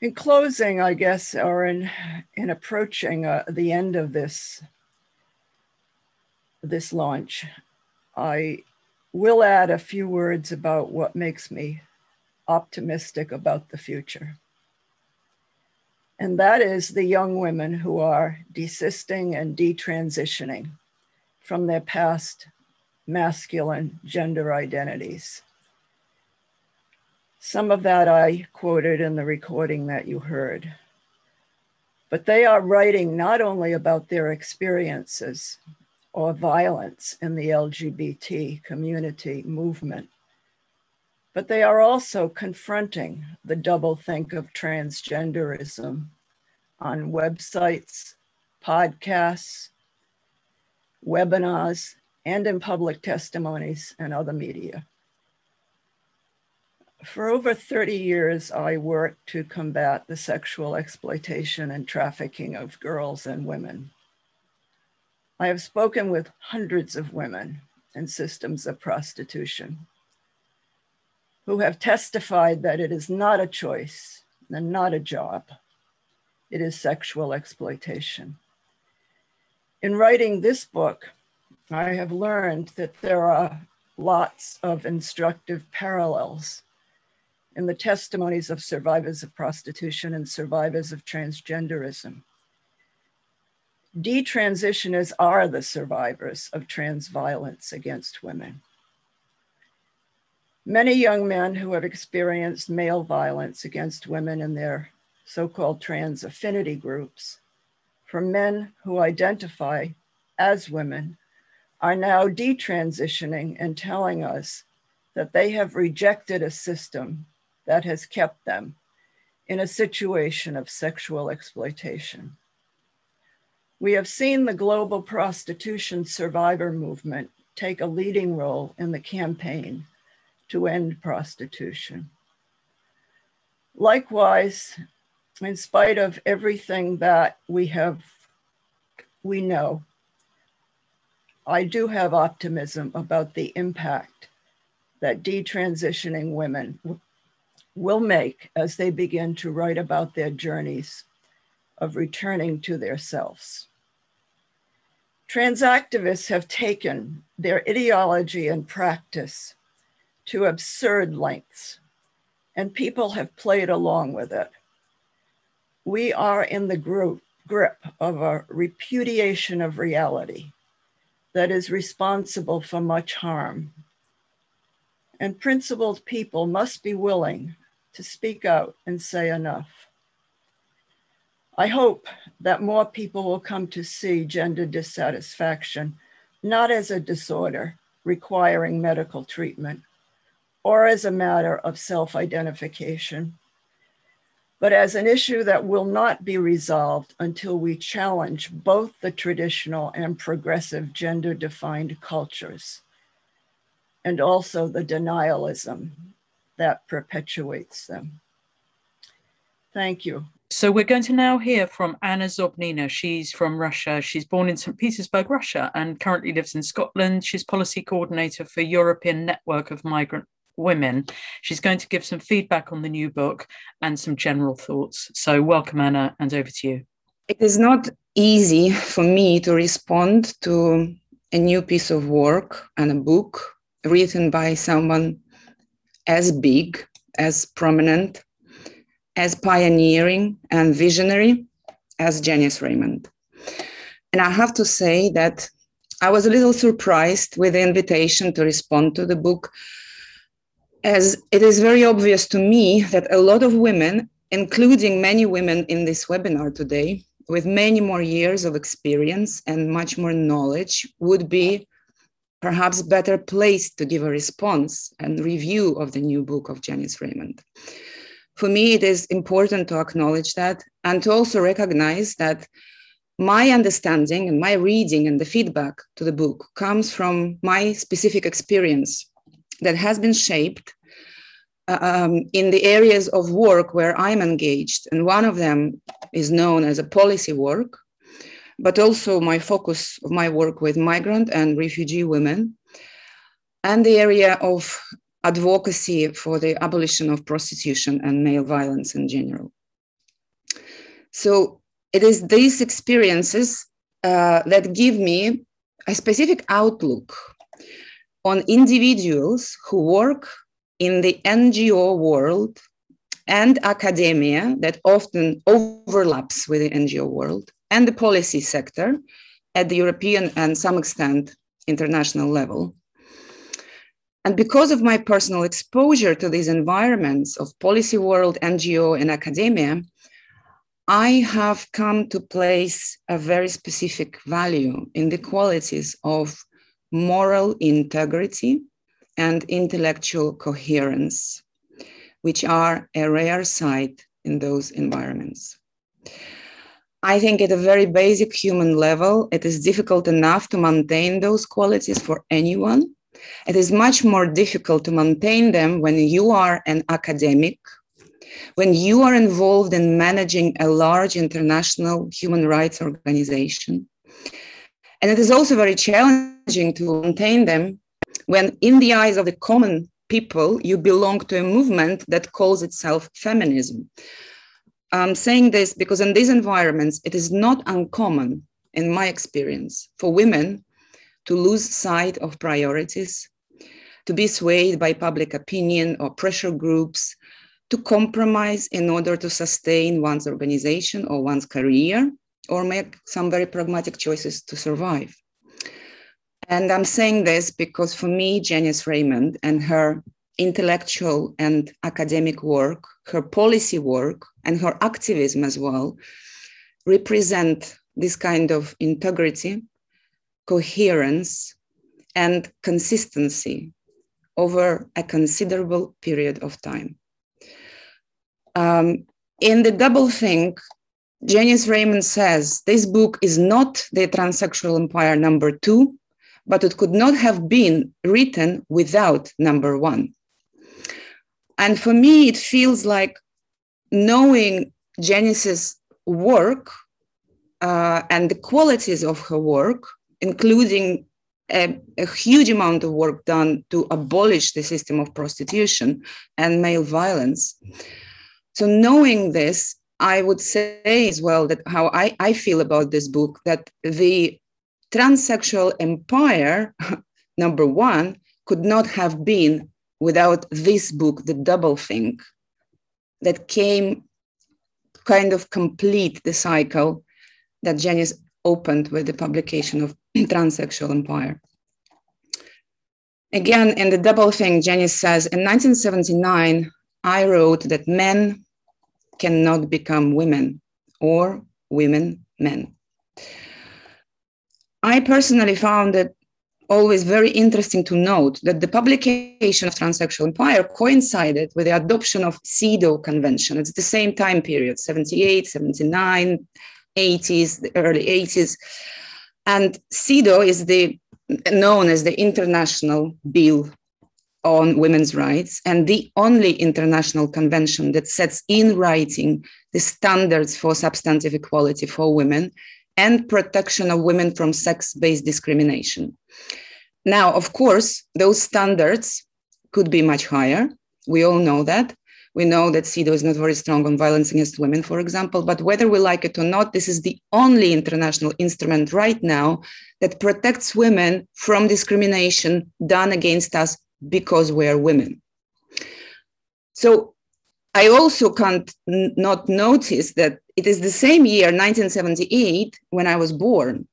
Speaker 4: In closing, I guess, or in in approaching uh, the end of this this launch, I will add a few words about what makes me optimistic about the future. And that is the young women who are desisting and detransitioning from their past masculine gender identities. Some of that I quoted in the recording that you heard. But they are writing not only about their experiences or violence in the LGBT community movement, but they are also confronting the doublethink of transgenderism on websites, podcasts, webinars, and in public testimonies and other media. For over 30 years, I worked to combat the sexual exploitation and trafficking of girls and women. I have spoken with hundreds of women in systems of prostitution who have testified that it is not a choice and not a job, it is sexual exploitation. In writing this book, I have learned that there are lots of instructive parallels in the testimonies of survivors of prostitution and survivors of transgenderism. Detransitioners are the survivors of trans violence against women. Many young men who have experienced male violence against women in their so called trans affinity groups, from men who identify as women, are now detransitioning and telling us that they have rejected a system that has kept them in a situation of sexual exploitation. We have seen the global prostitution survivor movement take a leading role in the campaign to end prostitution. Likewise, in spite of everything that we have, we know, I do have optimism about the impact that detransitioning women will make as they begin to write about their journeys of returning to their selves. Trans activists have taken their ideology and practice to absurd lengths, and people have played along with it. We are in the group, grip of a repudiation of reality that is responsible for much harm. And principled people must be willing to speak out and say enough. I hope that more people will come to see gender dissatisfaction not as a disorder requiring medical treatment or as a matter of self identification, but as an issue that will not be resolved until we challenge both the traditional and progressive gender defined cultures and also the denialism that perpetuates them. Thank you.
Speaker 1: So we're going to now hear from Anna Zobnina. She's from Russia. She's born in St. Petersburg, Russia, and currently lives in Scotland. She's policy coordinator for European Network of Migrant Women. She's going to give some feedback on the new book and some general thoughts. So welcome, Anna, and over to you.
Speaker 5: It is not easy for me to respond to a new piece of work and a book written by someone as big, as prominent, as pioneering and visionary as Janice Raymond. And I have to say that I was a little surprised with the invitation to respond to the book, as it is very obvious to me that a lot of women, including many women in this webinar today, with many more years of experience and much more knowledge, would be perhaps better placed to give a response and review of the new book of Janice Raymond. For me, it is important to acknowledge that and to also recognize that my understanding and my reading and the feedback to the book comes from my specific experience that has been shaped um, in the areas of work where I'm engaged. And one of them is known as a policy work, but also my focus of my work with migrant and refugee women, and the area of advocacy for the abolition of prostitution and male violence in general. So it is these experiences uh, that give me a specific outlook on individuals who work in the NGO world and academia that often overlaps with the NGO world and the policy sector at the European and some extent international level. And because of my personal exposure to these environments of policy world, NGO, and academia, I have come to place a very specific value in the qualities of moral integrity and intellectual coherence, which are a rare sight in those environments. I think at a very basic human level, it is difficult enough to maintain those qualities for anyone it is much more difficult to maintain them when you are an academic, when you are involved in managing a large international human rights organization. And it is also very challenging to maintain them when, in the eyes of the common people, you belong to a movement that calls itself feminism. I'm saying this because in these environments, it is not uncommon, in my experience, for women to lose sight of priorities, to be swayed by public opinion or pressure groups, to compromise in order to sustain one's organization or one's career, or make some very pragmatic choices to survive. And I'm saying this because for me, Janice Raymond and her intellectual and academic work, her policy work, and her activism as well represent this kind of integrity coherence, and consistency over a considerable period of time. Um, in the Doublethink, Janice Raymond says this book is not the transsexual empire number two, but it could not have been written without number one. And for me, it feels like knowing Janice's work uh, and the qualities of her work including a, a, huge amount of work done to abolish the system of prostitution and male violence. So, knowing this, I would say as well that how I, I feel about this book that the transsexual empire, *laughs* number one, could not have been without this book, The Doublethink, that came kind of complete the cycle that Janice opened with the publication of *clears throat* Transsexual Empire. Again, in the double thing, Janice says, in 1979, I wrote that men cannot become women or women men. I personally found it always very interesting to note that the publication of Transsexual Empire coincided with the adoption of CEDAW Convention. It's the same time period, 78, 79, 80s, the early 80s. And CEDAW is the known as the International Bill on Women's Rights and the only international convention that sets in writing the standards for substantive equality for women and protection of women from sex based discrimination. Now, of course, those standards could be much higher. We all know that. We know that CEDAW is not very strong on violence against women, for example, but whether we like it or not, this is the only international instrument right now that protects women from discrimination done against us because we are women. So I also can't n- not notice that it is the same year, 1978, when I was born.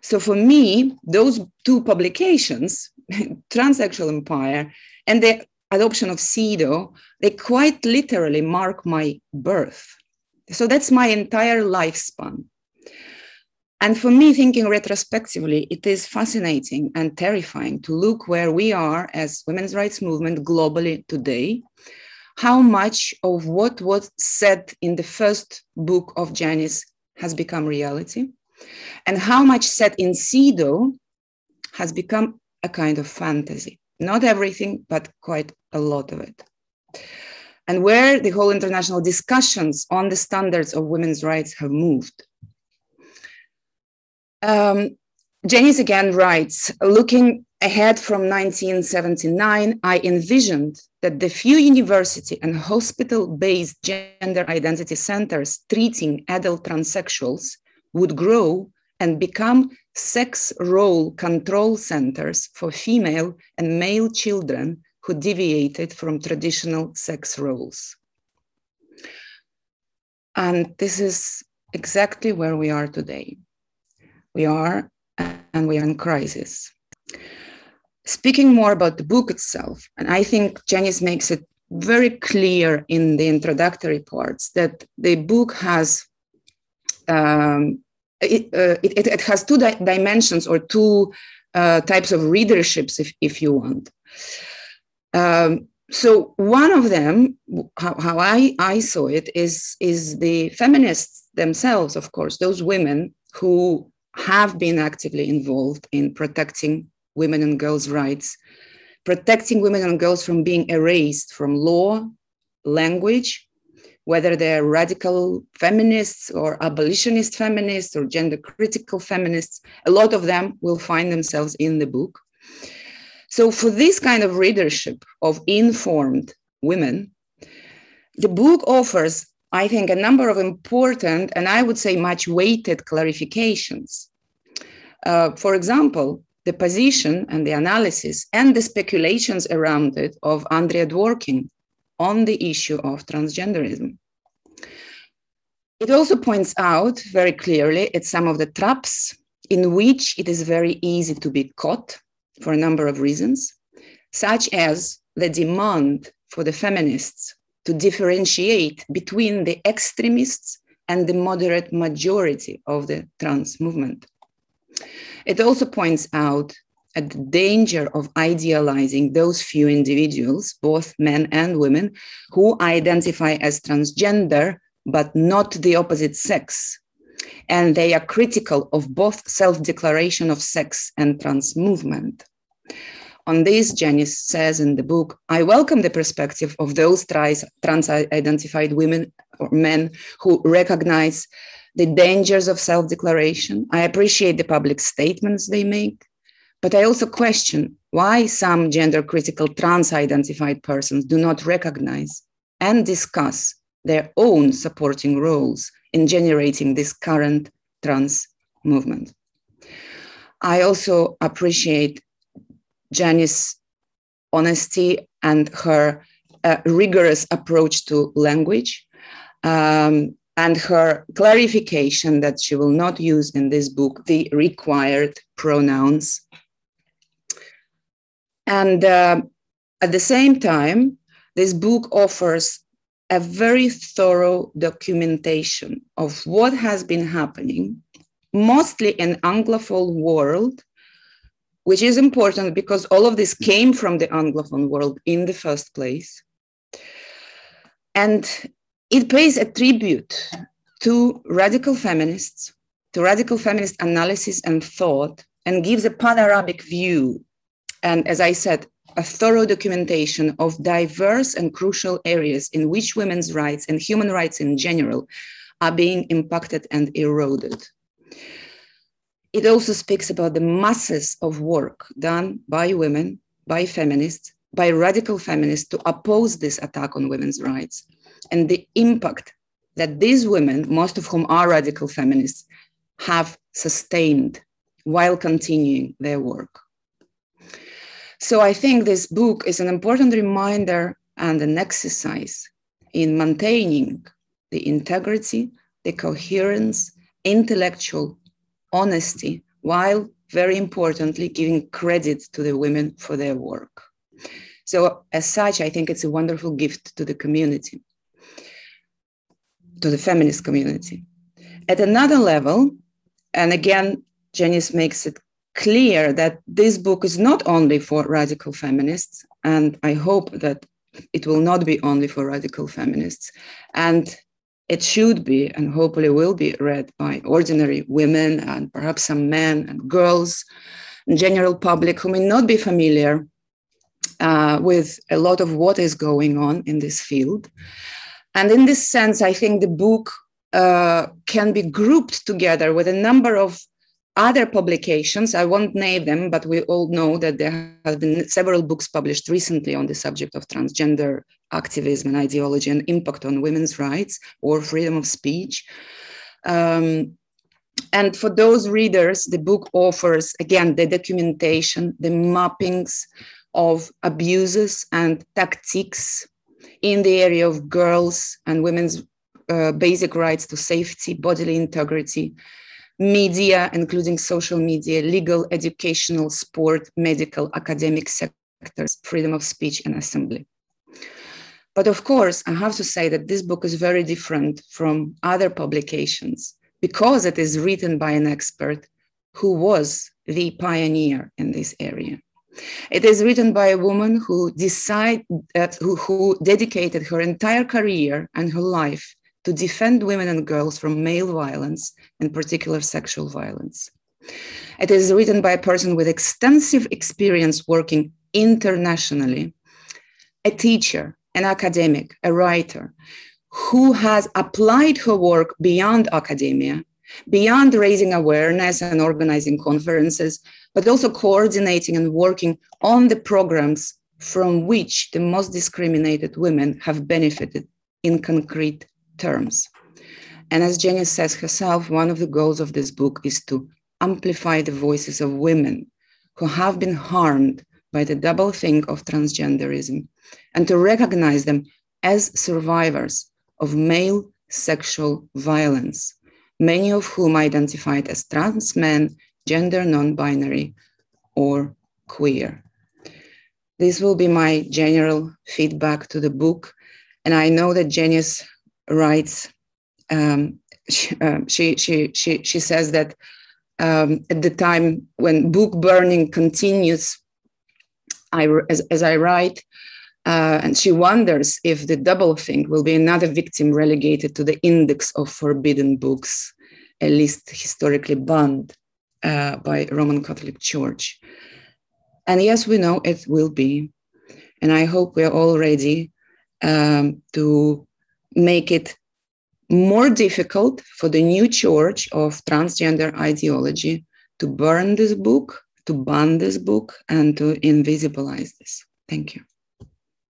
Speaker 5: So for me, those two publications, *laughs* Transsexual Empire and the adoption of CEDAW, they quite literally mark my birth. So that's my entire lifespan. And for me, thinking retrospectively, it is fascinating and terrifying to look where we are as women's rights movement globally today, how much of what was said in the first book of Janice has become reality, and how much said in CEDAW has become a kind of fantasy. Not everything, but quite a lot of it. And where the whole international discussions on the standards of women's rights have moved. Um, Janice again writes, looking ahead from 1979, I envisioned that the few university and hospital-based gender identity centers treating adult transsexuals would grow and become sex role control centers for female and male children who deviated from traditional sex roles. And this is exactly where we are today. We are, and we are in crisis. Speaking more about the book itself, and I think Janice makes it very clear in the introductory parts that the book has um, it, uh, it, it, has two di- dimensions or two uh, types of readerships, if, if you want. Um, so one of them, how, how I, I saw it, is, is the feminists themselves, of course, those women who have been actively involved in protecting women and girls' rights, protecting women and girls from being erased from law, language, whether they're radical feminists or abolitionist feminists or gender critical feminists, a lot of them will find themselves in the book. So, for this kind of readership of informed women, the book offers, I think, a number of important and I would say much weighted clarifications. Uh, for example, the position and the analysis and the speculations around it of Andrea Dworkin, on the issue of transgenderism. It also points out very clearly at some of the traps in which it is very easy to be caught for a number of reasons, such as the demand for the feminists to differentiate between the extremists and the moderate majority of the trans movement. It also points out at the danger of idealizing those few individuals, both men and women, who identify as transgender but not the opposite sex. And they are critical of both self declaration of sex and trans movement. On this, Janice says in the book, I welcome the perspective of those trans identified women or men who recognize the dangers of self declaration. I appreciate the public statements they make. But I also question why some gender critical trans identified persons do not recognize and discuss their own supporting roles in generating this current trans movement. I also appreciate Jenny's honesty and her uh, rigorous approach to language um, and her clarification that she will not use in this book the required pronouns. And uh, at the same time, this book offers a very thorough documentation of what has been happening, mostly in Anglophone world, which is important because all of this came from the Anglophone world in the first place. And it pays a tribute to radical feminists, to radical feminist analysis and thought, and gives a pan Arabic view. And as I said, a thorough documentation of diverse and crucial areas in which women's rights and human rights in general are being impacted and eroded. It also speaks about the masses of work done by women, by feminists, by radical feminists to oppose this attack on women's rights and the impact that these women, most of whom are radical feminists, have sustained while continuing their work. So I think this book is an important reminder and an exercise in maintaining the integrity, the coherence, intellectual honesty, while very importantly, giving credit to the women for their work. So, as such, I think it's a wonderful gift to the community, to the feminist community. At another level, and again, Janice makes it clear that this book is not only for radical feminists, and I hope that it will not be only for radical feminists. And it should be, and hopefully will be, read by ordinary women and perhaps some men and girls, and general public who may not be familiar uh, with a lot of what is going on in this field. And in this sense, I think the book uh, can be grouped together with a number of other publications, I won't name them, but we all know that there have been several books published recently on the subject of transgender activism and ideology and impact on women's rights or freedom of speech. Um, and for those readers, the book offers, again, the documentation, the mappings of abuses and tactics in the area of girls and women's uh, basic rights to safety, bodily integrity, media, including social media, legal, educational, sport, medical, academic sectors, freedom of speech and assembly. But of course, I have to say that this book is very different from other publications because it is written by an expert who was the pioneer in this area. It is written by a woman who decided, uh, who, who dedicated her entire career and her life to defend women and girls from male violence, in particular sexual violence. It is written by a person with extensive experience working internationally, a teacher, an academic, a writer, who has applied her work beyond academia, beyond raising awareness and organizing conferences, but also coordinating and working on the programs from which the most discriminated women have benefited in concrete terms. And as Jenny says herself, one of the goals of this book is to amplify the voices of women who have been harmed by the doublethink of transgenderism and to recognize them as survivors of male sexual violence, many of whom identified as trans men, gender non binary, or queer. This will be my general feedback to the book. And I know that Janice writes, um, *laughs* she, uh, she, she, she, she says that um, at the time when book burning continues, I, as, as I write, uh, and she wonders if the Doublethink will be another victim relegated to the index of forbidden books, a list historically banned uh, by Roman Catholic Church. And yes, we know it will be. And I hope we're all ready um, to make it more difficult for the new church of transgender ideology to burn this book, to ban this book, and to invisibilize this. Thank you.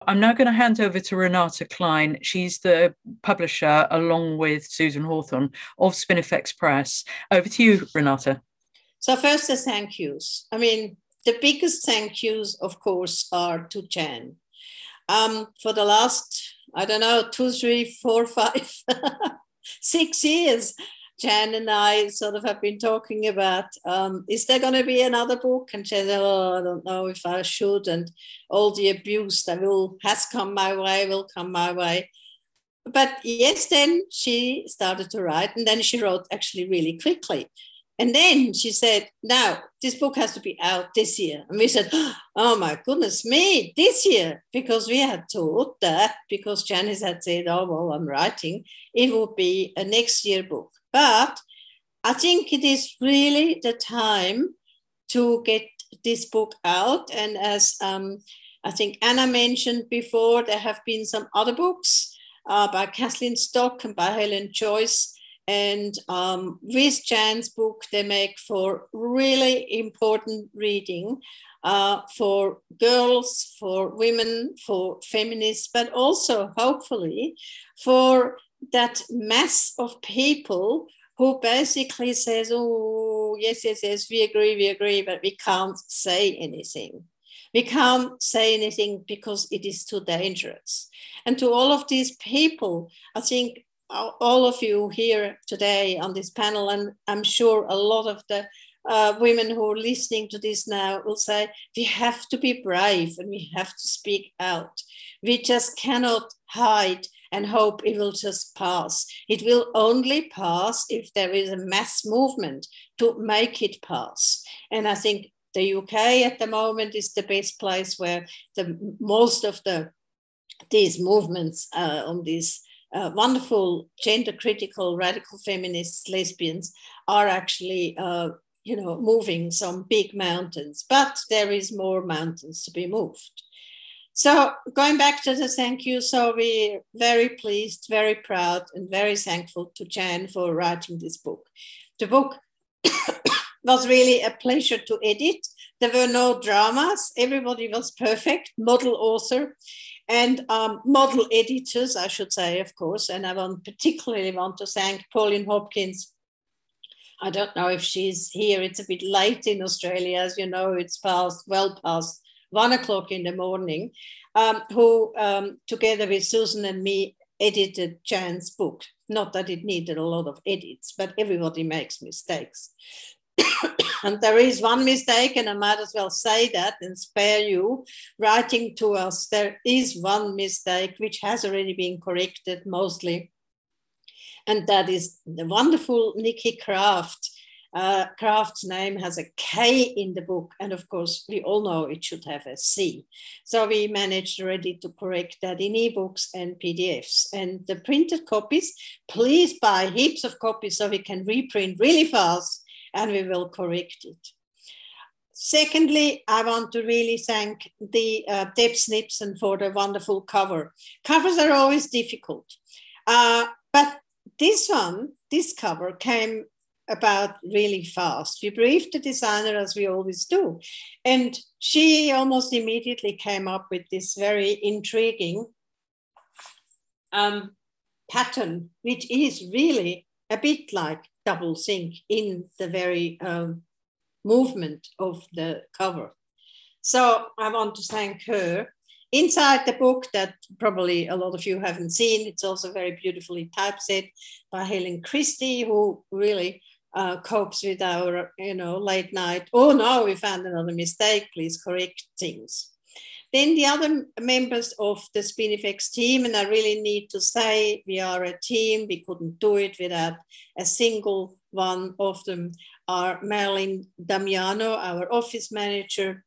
Speaker 1: I'm now going to hand over to Renate Klein. She's the publisher, along with Susan Hawthorne, of Spinifex Press. Over to you, Renate.
Speaker 3: So first the thank yous. I mean, the biggest thank yous, of course, are to Jan. Um, for the last, I don't know, two, three, four, five, *laughs* six years, Jan and I sort of have been talking about um, is there going to be another book? And said, Oh, I don't know if I should. And all the abuse that will has come my way will come my way. But yes, then she started to write, and then she wrote actually really quickly. And then she said, Now, this book has to be out this year. And we said, *gasps* Oh my goodness me, this year, because we had thought that because Janice had said, Oh, well, I'm writing, it would be a next year book. But I think it is really the time to get this book out. And as um, I think Anna mentioned before, there have been some other books uh, by Kathleen Stock and by Helen Joyce. And um, with Jan's book, they make for really important reading uh, for girls, for women, for feminists, but also hopefully for that mass of people who basically says, oh, yes, yes, yes, we agree, we agree, but we can't say anything. We can't say anything because it is too dangerous. And to all of these people, I think all of you here today on this panel, and I'm sure a lot of the uh, women who are listening to this now will say, we have to be brave and we have to speak out. We just cannot hide and hope it will just pass. It will only pass if there is a mass movement to make it pass. And I think the UK at the moment is the best place where the most of the these movements uh, on these uh, wonderful gender critical radical feminists lesbians are actually uh, you know moving some big mountains but there is more mountains to be moved so going back to the thank you, so we're very pleased, very proud, and very thankful to Jan for writing this book. The book *coughs* was really a pleasure to edit. There were no dramas. Everybody was perfect. Model author and um, model editors, I should say, of course. And I want particularly want to thank Pauline Hopkins. I don't know if she's here. It's a bit late in Australia, as you know. It's past well past one o'clock in the morning, um, who um, together with Susan and me edited Jan's book. Not that it needed a lot of edits, but everybody makes mistakes. *coughs* and there is one mistake, and I might as well say that and spare you writing to us. There is one mistake which has already been corrected mostly, and that is the wonderful Nikki Craft uh, Craft's name has a K in the book, and of course, we all know it should have a C. So we managed already to correct that in ebooks and PDFs. And the printed copies, please buy heaps of copies so we can reprint really fast and we will correct it. Secondly, I want to really thank the uh, Deb Snibson for the wonderful cover. Covers are always difficult, uh, but this one, this cover came about really fast. We briefed the designer as we always do. And she almost immediately came up with this very intriguing um, pattern, which is really a bit like doublethink in the very um, movement of the cover. So I want to thank her. Inside the book that probably a lot of you haven't seen, it's also very beautifully typeset by Helen Christie, who really uh, copes with our, you know, late night, oh no, we found another mistake, please correct things. Then the other members of the Spinifex team, and I really need to say we are a team, we couldn't do it without a single one of them, are Marilyn Damiano, our office manager,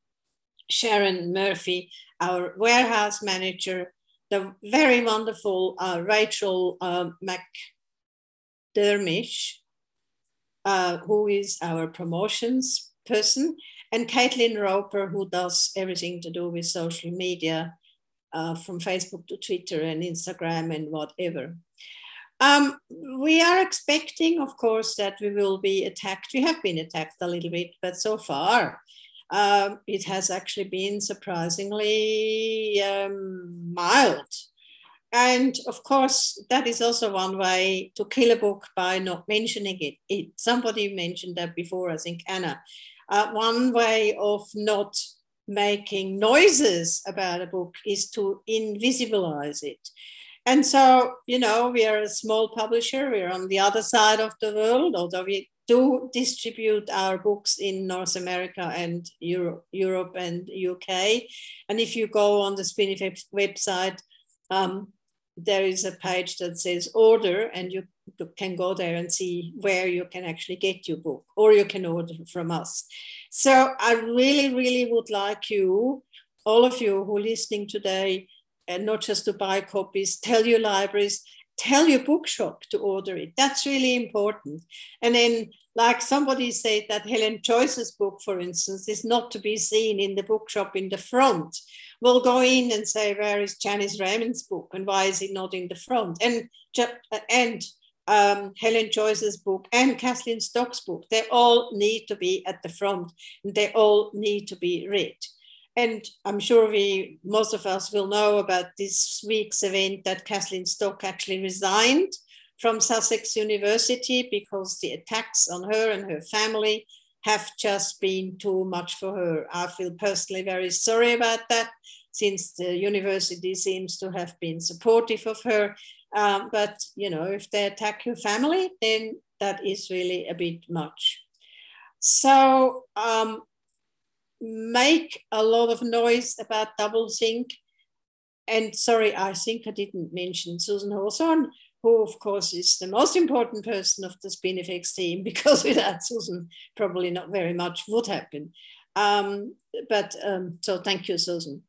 Speaker 3: Sharon Murphy, our warehouse manager, the very wonderful uh, Rachel uh, McDermish, uh, who is our promotions person, and Caitlin Roper, who does everything to do with social media, uh, from Facebook to Twitter and Instagram and whatever. Um, we are expecting, of course, that we will be attacked. We have been attacked a little bit, but so far um, it has actually been surprisingly um, mild. And of course, that is also one way to kill a book by not mentioning it. it somebody mentioned that before, I think Anna. Uh, one way of not making noises about a book is to invisibilize it. And so, you know, we are a small publisher, we're on the other side of the world, although we do distribute our books in North America and Europe, Europe and UK. And if you go on the Spinifex website, um, there is a page that says order, and you can go there and see where you can actually get your book, or you can order from us. So I really, really would like you, all of you who are listening today, and not just to buy copies, tell your libraries, tell your bookshop to order it. That's really important. And then, like somebody said, that Helen Joyce's book, for instance, is not to be seen in the bookshop in the front. We'll go in and say, where is Janice Raymond's book and why is it not in the front? And and um, Helen Joyce's book and Kathleen Stock's book, they all need to be at the front and they all need to be read. And I'm sure we, most of us will know about this week's event that Kathleen Stock actually resigned from Sussex University because the attacks on her and her family have just been too much for her. I feel personally very sorry about that since the university seems to have been supportive of her. Um, but, you know, if they attack your family, then that is really a bit much. So um, make a lot of noise about Doublethink. And sorry, I think I didn't mention Susan Hawthorne, who of course is the most important person of the Spinifex team, *laughs* because without Susan, probably not very much would happen. Um, but um, so thank you, Susan.